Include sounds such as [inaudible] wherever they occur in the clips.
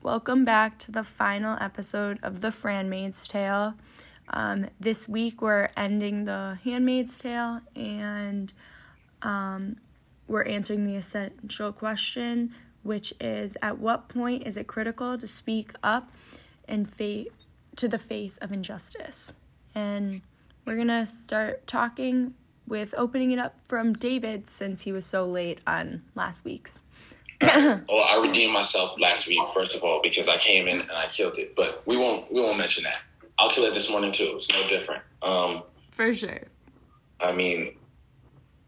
Welcome back to the final episode of The Franmaid's Tale. Um, this week we're ending The Handmaid's Tale and um, we're answering the essential question, which is At what point is it critical to speak up and fa- to the face of injustice? And we're going to start talking with opening it up from David since he was so late on last week's. well, I redeemed myself last week, first of all, because I came in and I killed it. But we won't we won't mention that. I'll kill it this morning too. It's no different. Um, For sure. I mean,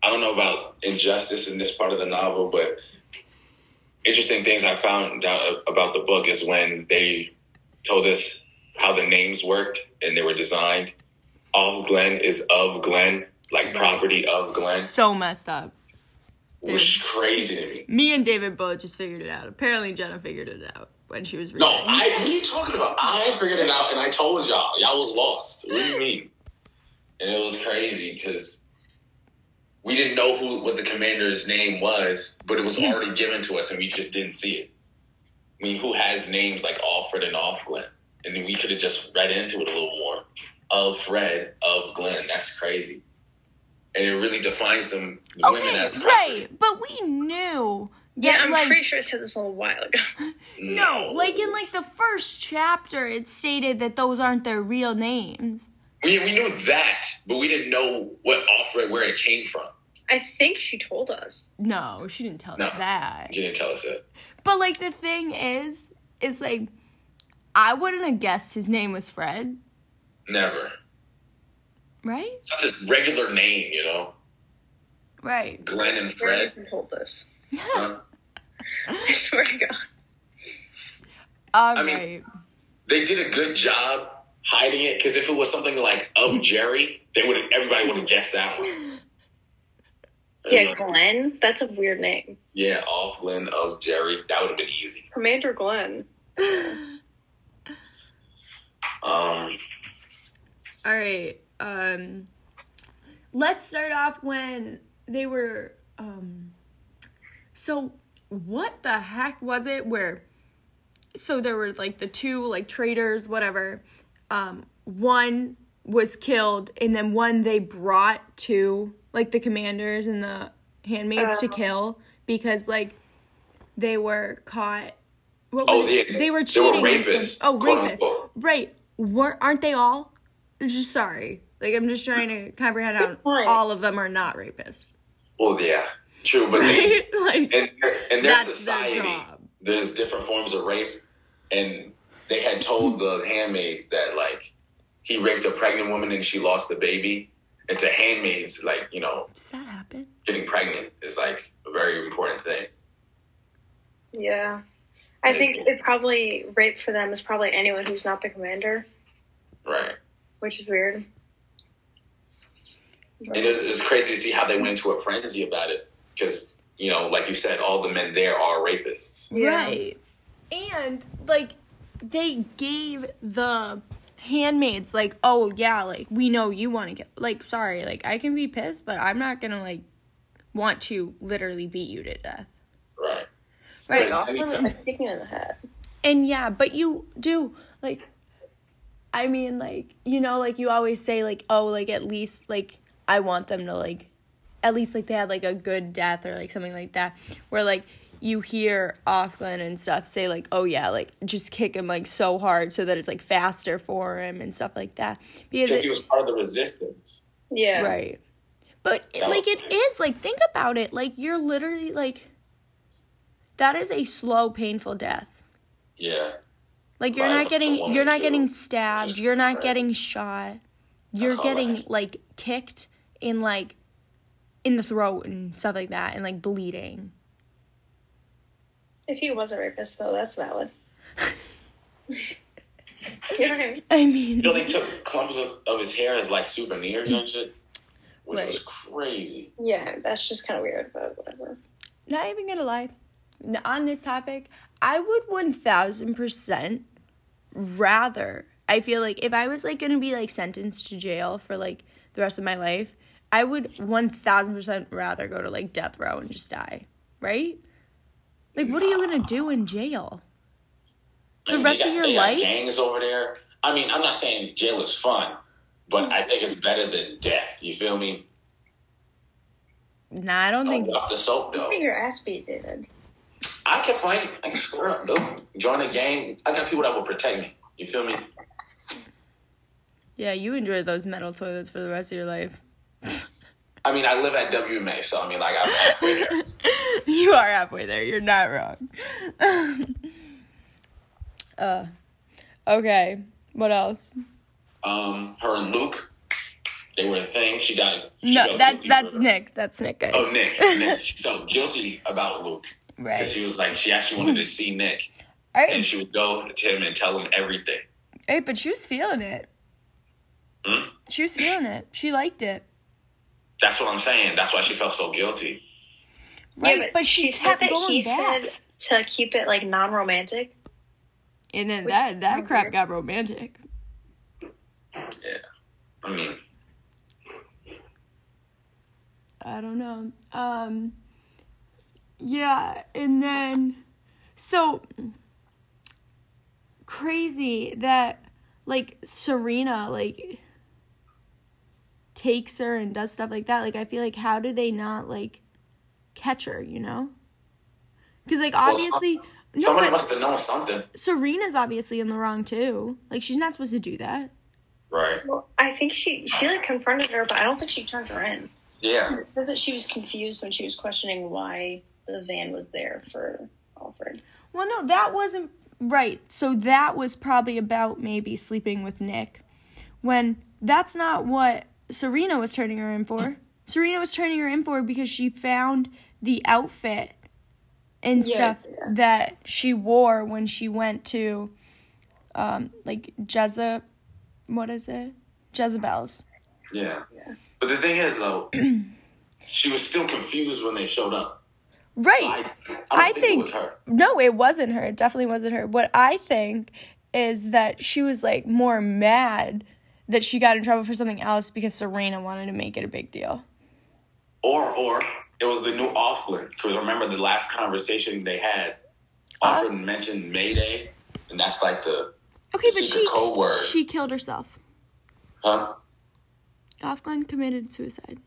I don't know about injustice in this part of the novel, but interesting things I found out about the book is when they told us how the names worked and they were designed. All of Glen is of Glen, like property of Glenn. So messed up. which is crazy to me. Me and David both just figured it out. Apparently, Jenna figured it out when she was reading. No, I, what are you talking about? I figured it out and I told y'all. Y'all was lost. What do you mean? And it was crazy because we didn't know who what the commander's name was, but it was already given to us and we just didn't see it. I mean, who has names like Offred and Off Glenn? And we could have just read into it a little more. Of Fred, of Glenn. That's crazy. And it really defines them women Okay, as property. right, but we knew. Yeah, that, I'm like, pretty sure it said this a little while ago. [laughs] No, like in like the first chapter, it stated that those aren't their real names. We, we knew that, but we didn't know what Offred, where it came from. I think she told us. No, she didn't tell No. us that. She didn't tell us that. But like the thing is, is like, I wouldn't have guessed his name was Fred, Never. Right? It's not a regular name, you know? Right. Glenn and Fred. Who told this? Huh? [laughs] I swear to God. All I mean- right. They did a good job hiding it because if it was something like of Jerry, they would everybody would have guessed that one. [laughs] Yeah, Glenn. That's a weird name. Yeah, off Glenn of Jerry. That would have been easy. Commander Glenn. Um, All right. Um let's start off when they were um so what the heck was it where so there were like the two like traitors whatever um one was killed and then one they brought to like the commanders and the handmaids to kill because like they were caught what Oh, was they- they were they were cheating rapists, oh quote rapists right. Weren't aren't they all? Just sorry like i'm just trying to comprehend how all of them are not rapists well, yeah, true, but they, [laughs] like in, in their That's their society, there's different forms of rape, and they had told the handmaids that like he raped a pregnant woman and she lost the baby. And to handmaids, like you know, does that happen getting pregnant is like a very important thing. Yeah. I think it probably rape for them is probably anyone who's not the commander, Right. which is weird. And it, it's crazy to see how they went into a frenzy about it because, you know, like you said, all the men there are rapists. Right. And like they gave the handmaids like, "Oh yeah, like we know you want to get like sorry, like I can be pissed, but I'm not going to like want to literally beat you to death." Right. Right. Right. Often with kicking in the head. And yeah, but you do like I mean like, you know, like you always say like, "Oh, like at least like I want them to like at least like they had like a good death or like something like that." Where like you hear Offglen and stuff say like, "Oh yeah, like just kick him like so hard so that it's like faster for him and stuff like that." Because Because it, he was part of the resistance. Yeah. Right. But That like it is like think about it. Like you're literally like that is a slow painful death. Yeah. Like you're Right, not getting you're not too. getting stabbed, Just you're not right. getting shot. You're That's getting correct. like kicked in like in the throat and stuff like that and like bleeding. If he was a rapist, though, that's valid. you know what I mean? I You know, they took clumps of, of his hair as like souvenirs and shit, which was crazy. Yeah, that's just kind of weird, but whatever. not even gonna lie on this topic i would 1000% rather i feel like if i was like gonna be like sentenced to jail for like the rest of my life i would 1000% rather go to like death row and just die right Like, what are you gonna do in jail? The I mean, rest they of your they got life? gangs over there. I mean, I'm not saying jail is fun, but hmm. I think it's better than death. You feel me? Nah, I don't Don't think. drop the soap though. Get your ass beat, David. I can fight. I can square up though. Join a gang. I got people that will protect me. You feel me? Yeah, you enjoy those metal toilets for the rest of your life. I mean, I live at WMA, so I mean, like I'm [laughs] halfway there. you are halfway there. You're not wrong. [laughs] uh, okay. What else? Um, her and Luke, they were a thing. She got she No, that's that's Nick. That's Nick, guys. Oh, Nick. [laughs] Nick. She felt guilty about Luke because Right. she was like she actually wanted to see Nick, All and she would go to him and tell him everything. Hey, but she was feeling it. Hmm? She was feeling it. She liked it. That's what I'm saying. That's why she felt so guilty. Right, Yeah, but she said that he back. said to keep it like non-romantic. And then that that crap weird. got romantic. Yeah. I mean, I don't know. Um yeah, and then so crazy that like Serena like takes her and does stuff like that. Like I feel like how do they not like catch her, you know? Cuz like Well, obviously no, somebody but must have known something, Serena's obviously in the wrong too. Like she's not supposed to do that. right? Well, I think she she like confronted her, but I don't think she turned her in. Yeah. It says that she was confused when she was questioning why the van was there for Offred. Well, no, that wasn't right. So that was probably about maybe sleeping with Nick. When that's not what Serena was turning her in for. Serena was turning her in for because she found the outfit and Yeah, stuff yeah. that she wore when she went to um like Jezza what is it? Jezebel's. Yeah. But the thing is, though, [clears throat] she was still confused when they showed up. Right. So I, I don't I think, think it was her. no, it wasn't her. It definitely wasn't her. What I think is that she was like more mad that she got in trouble for something else because Serena wanted to make it a big deal. Or, or it was the new Offglen. Because remember the last conversation they had, uh-huh. Offglen mentioned Mayday, and that's like the Okay, but she code word. she killed herself. huh? Offglen committed suicide.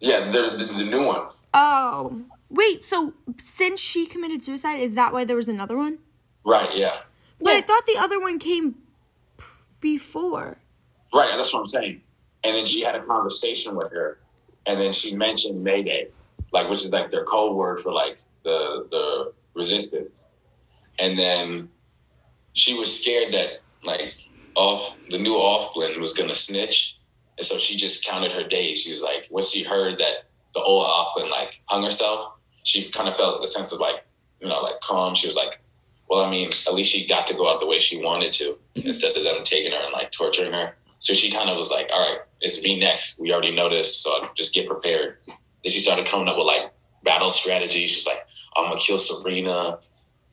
Yeah, the, the the new one. Oh, wait. So since she committed suicide, is that why there was another one? Right. Yeah. But I thought the other one came before. Right. That's what I'm saying. And then she had a conversation with her, and then she mentioned Mayday, like which is like their code word for like the the resistance. And then she was scared that like off the new Offglen was gonna snitch, and so she just counted her days. She was like, when she heard that the old Offglen like hung herself, she kind of felt the sense of like you know like calm. She was like, well, I mean, at least she got to go out the way she wanted to mm-hmm. instead of them taking her and like torturing her. So she kind of was like, all right, it's me next. We already know this, so just get prepared. Then she started coming up with like battle strategies. She's like, I'm gonna kill Serena.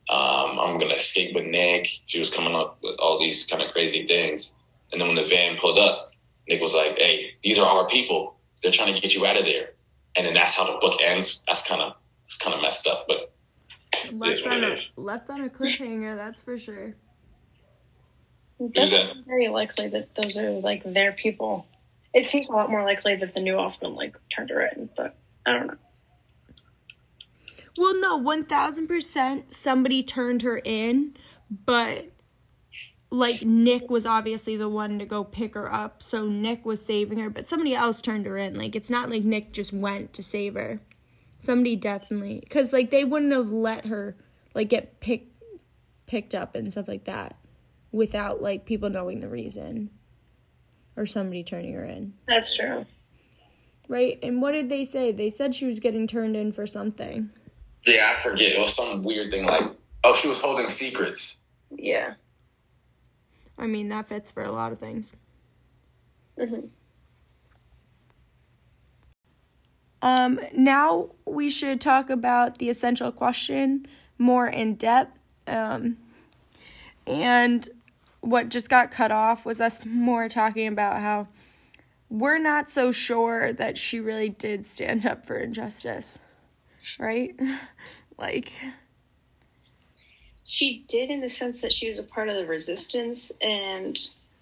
Um, I'm gonna escape with Nick. She was coming up with all these kind of crazy things. And then when the van pulled up, Nick was like, "Hey, these are our people. They're trying to get you out of there." And then that's how the book ends. That's kind of it's kind of messed up, but Left on a left on a cliffhanger. That's for sure. It doesn't that? seem very likely that those are like their people. It seems a lot more likely that the new Offman like turned her in, but I don't know. Well, no, one thousand percent. Somebody turned her in, but like Nick was obviously the one to go pick her up, so Nick was saving her. But somebody else turned her in. Like it's not like Nick just went to save her. Somebody definitely, because like they wouldn't have let her like get picked picked up and stuff like that without like people knowing the reason or somebody turning her in. That's true. Right? And what did they say? They said she was getting turned in for something. yeah, I forget. It was some weird thing like, oh, she was holding secrets. Yeah. I mean, that fits for a lot of things. hmm Um, now we should talk about the essential question more in depth. Um, and what just got cut off was us more talking about how we're not so sure that she really did stand up for injustice, right? [laughs] like, she did in the sense that she was a part of the resistance and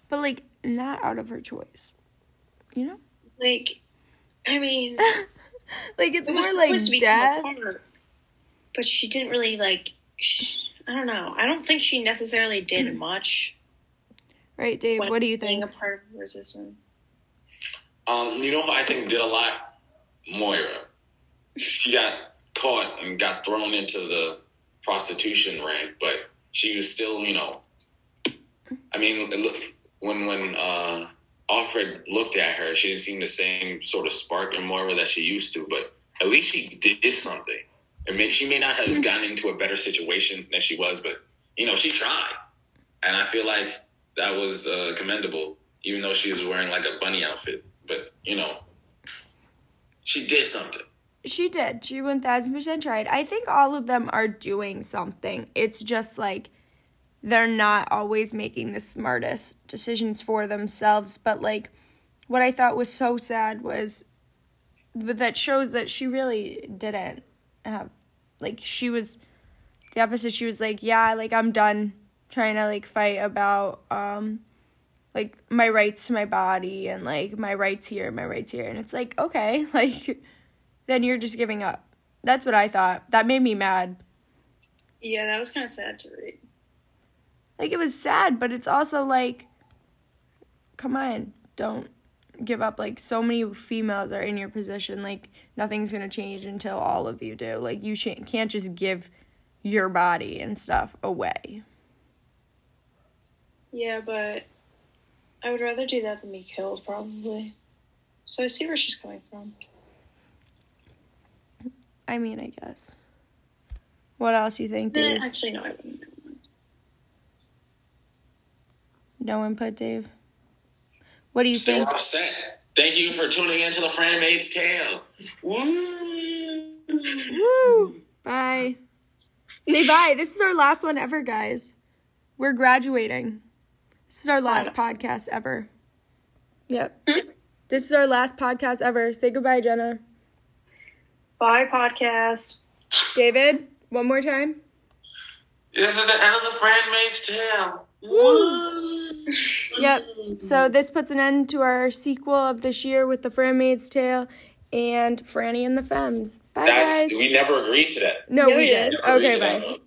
But like not out of her choice. You know? like I mean [laughs] Like it's it more like supposed to be death. apart, but she didn't really like sh I don't know. I don't think she necessarily did mm. much. Right, Dave, when what do you think? being think? a part of resistance? Um, you know who I think did a lot? Moira. She got caught and got thrown into the prostitution ring, but she was still, you know. I mean, look when when uh, Offred looked at her, she didn't seem the same sort of spark in Moira that she used to. But at least she did something. I mean, she may not have gotten into a better situation than she was, but you know, she tried, and I feel like that was uh, commendable. Even though she was wearing like a bunny outfit, but you know, she did something. She did. She 1000% tried. I think all of them are doing something. It's just like they're not always making the smartest decisions for themselves. But like, what I thought was so sad was but that shows that she really didn't have, like, she was the opposite. She was like, yeah, like, I'm done trying to like fight about, um, like my rights to my body and like my rights here, my rights here. And it's like, okay, [laughs] like, then you're just giving up. That's what I thought. That made me mad. Yeah, that was kind of sad to read. Like it was sad, but it's also like come on, don't give up. Like so many females are in your position. Like nothing's going to change until all of you do. Like you sh- can't just give your body and stuff away. Yeah, but I would rather do that than be killed, probably. So I see where she's coming from. I mean, I guess. What else you think, Dave? Actually, no, I wouldn't. No input, Dave. What do you think? They're think? all set. Thank you for tuning into the Franmaid's Tale. Woo! Woo! Bye. Say bye. This is our last one ever, guys. We're graduating. This is our last uh, podcast ever. Yep. Hmm? This is our last podcast ever. Say goodbye, Jenna. Bye, podcast. David, one more time. This is the end of the Franmaid's Tale. Woo! Yep. So this puts an end to our sequel of this year with the Franmaid's Tale and Franny and the Femmes. Bye, That's guys. we never agreed to that. no, Yeah, we we did. did. Never agreed Okay, to bye. one.